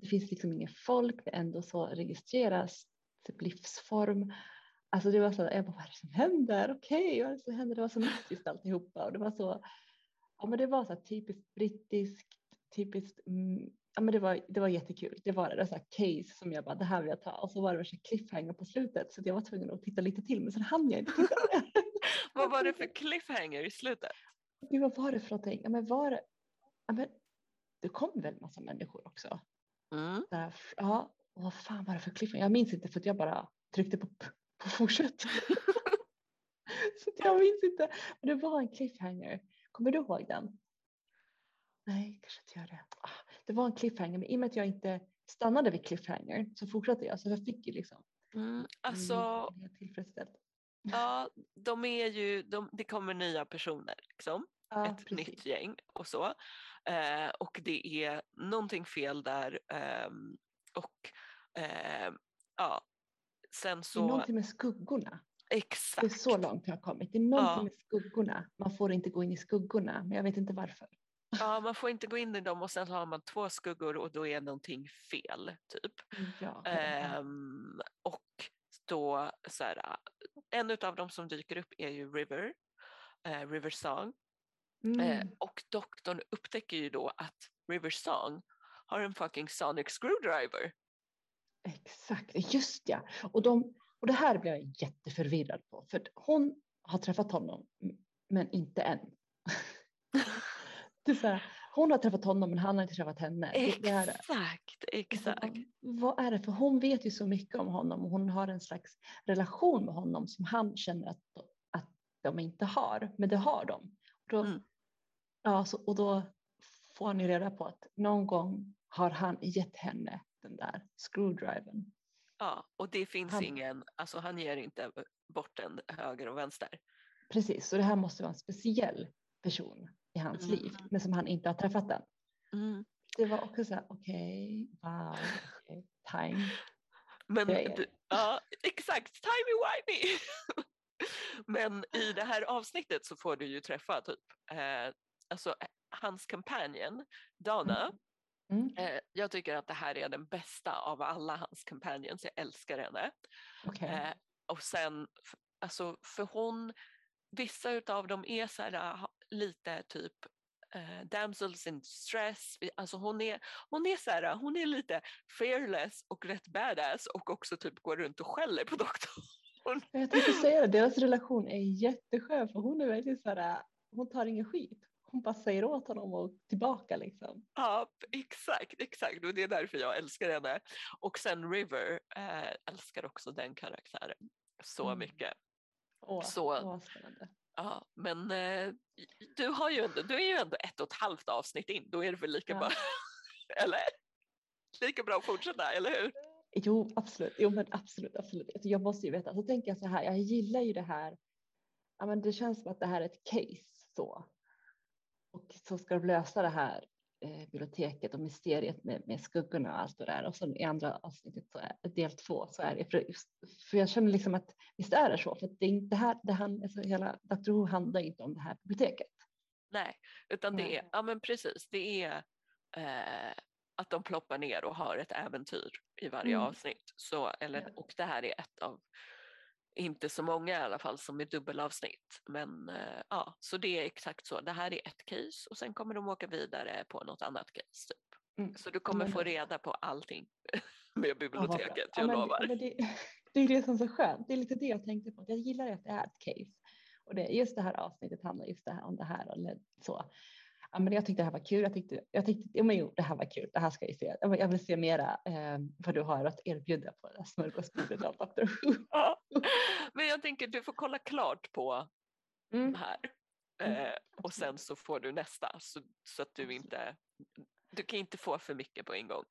Det finns liksom inget folk, det ändå så registreras typ livsform. Alltså det var så, jag bara, vad är det som händer? Okej, okay, vad är det som händer? Det var så mystiskt alltihopa och det var så, ja men det var så typiskt brittiskt, typiskt, mm, ja men det var, det var jättekul. Det var det, det så case som jag bara, det här vill jag ta och så var det värsta cliffhanger på slutet så jag var tvungen att titta lite till men sen hann jag inte titta. vad var det för cliffhanger i slutet? Gud, vad var det för någonting? Ja, men var det, ja, men det kom väl massa människor också. Mm. Där, ja, vad fan var det för cliffhanger? Jag minns inte för att jag bara tryckte på, på fortsätt. så jag minns inte. Men det var en cliffhanger. Kommer du ihåg den? Nej, kanske inte gör det. Ah, det var en cliffhanger, men i och med att jag inte stannade vid cliffhanger så fortsatte jag. Så jag fick ju liksom. Mm, alltså, tillfredsställd. Ja, de är ju, de, det kommer nya personer liksom. Ja, ett precis. nytt gäng och så. Eh, och det är någonting fel där eh, och eh, ja, sen så. Det är någonting med skuggorna. Exakt. Det är så långt jag har kommit. Det är någonting ja. med skuggorna. Man får inte gå in i skuggorna, men jag vet inte varför. Ja, man får inte gå in i dem och sen har man två skuggor och då är någonting fel, typ. Ja, um, och då så här, en av dem som dyker upp är ju River, eh, River Song. Eh, mm. Eh, och doktorn upptäcker ju då att River Song har en fucking sonic screwdriver. Exakt, just ja. Och, de, och det här blir jag jätteförvirrad på för hon har träffat honom men inte än. det är så här, hon har träffat honom men han har inte träffat henne. Exakt, exakt. Vad är det? För hon vet ju så mycket om honom och hon har en slags relation med honom som han känner att, att de inte har, men det har de. Och då, mm. Ja, så, och då får ju reda på att någon gång har han gett henne den där screwdrivern. Ja, och det finns han, ingen, alltså han ger inte bort den höger och vänster. Precis, så det här måste vara en speciell person i hans mm. liv, men som han inte har träffat än. Mm. Det var också så här, okej, okay, wow, okay, time. Men du, ja, exakt, timey-wimey. men i det här avsnittet så får du ju träffa typ, eh, alltså hans companion, Dana. Mm. Mm. Eh, jag tycker att det här är den bästa av alla hans companions, jag älskar henne. Okay. Eh, och sen, alltså för hon, vissa av dem är så här, lite typ uh, damsels in stress, alltså hon är, hon är så här, hon är lite fearless och rätt badass och också typ går runt och skäller på doktorn. Jag tänkte säga det, deras relation är jätteskön för hon är verkligen så här, hon tar ingen skit. Hon bara säger åt honom och tillbaka liksom. Ja, exakt, exakt och det är därför jag älskar henne. Och sen River äh, älskar också den karaktären så mm. mycket. Åh, så, åh, spännande. Ja, men eh, du, har ju ändå, du är ju ändå ett och ett halvt avsnitt in, då är det väl lika ja. bra, eller? Lika bra att fortsätta, eller hur? Jo, absolut. Jo, men absolut, absolut. Alltså, jag måste ju veta. Så tänker jag så här, jag gillar ju det här. Ja, men det känns som att det här är ett case så. Och så ska de lösa det här eh, biblioteket och mysteriet med, med skuggorna och allt det där. Och så i andra avsnittet, så är, del två, så är det. För, för jag känner liksom att visst är det så, för det är inte här, det han, alltså hela Dr. Who handlar inte om det här biblioteket. Nej, utan det är, ja men precis, det är eh, att de ploppar ner och har ett äventyr i varje mm. avsnitt. Så, eller, ja. Och det här är ett av inte så många i alla fall som är dubbelavsnitt. Men eh, ja, så det är exakt så. Det här är ett case och sen kommer de åka vidare på något annat case. Typ. Mm. Så du kommer få reda på allting med biblioteket, ja, jag men, lovar. Men det, det är det som är så skönt. Det är lite det jag tänkte på. Jag gillar att det är ett case och det, just det här avsnittet handlar just det här om det här eller så. Ja, men jag tyckte det här var kul. Jag tyckte, jag tyckte ja, men jo, det här var kul. Det här ska vi se. Jag vill se mera eh, vad du har att erbjuda på det här smörgåsbordet av Dr. Who. men jag tänker du får kolla klart på mm. här mm, eh, och sen så får du nästa så, så att du inte, du kan inte få för mycket på en gång.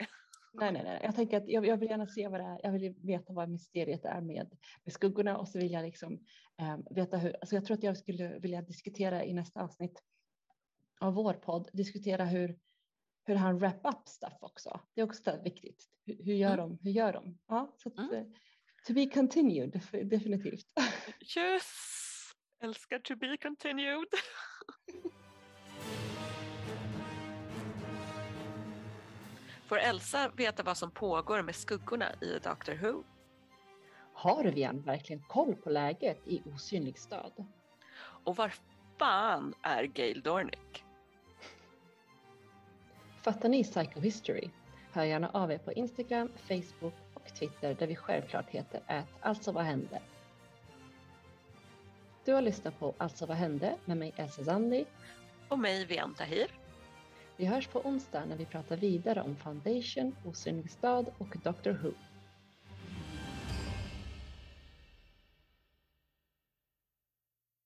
Nej, nej, nej. Jag tänker att jag, jag, vill gärna se vad det är. Jag vill veta vad mysteriet är med, med skuggorna och så vill jag liksom eh, veta hur. Alltså jag tror att jag skulle vilja diskutera i nästa avsnitt av vår podd, diskutera hur, hur han wrap up stuff också. Det är också viktigt. Hur, hur gör mm. de? Hur gör de? Ja, så att, mm. Eh, to be continued, definitivt. Yes, älskar to be continued. Får Elsa veta vad som pågår med skuggorna i Doctor Who? Har Vian verkligen koll på läget i Osynlig stad? Och var fan är Gail Dornick? Fattar ni Psychohistory? Hör gärna av er på Instagram, Facebook och Twitter där vi självklart heter ät alltså vad hände. Du har lyssnat på Alltså vad hände med mig Elsa Zandi och mig Vian Tahir. Vi hörs på onsdag när vi pratar vidare om Foundation, Osynlig stad och Doctor Who.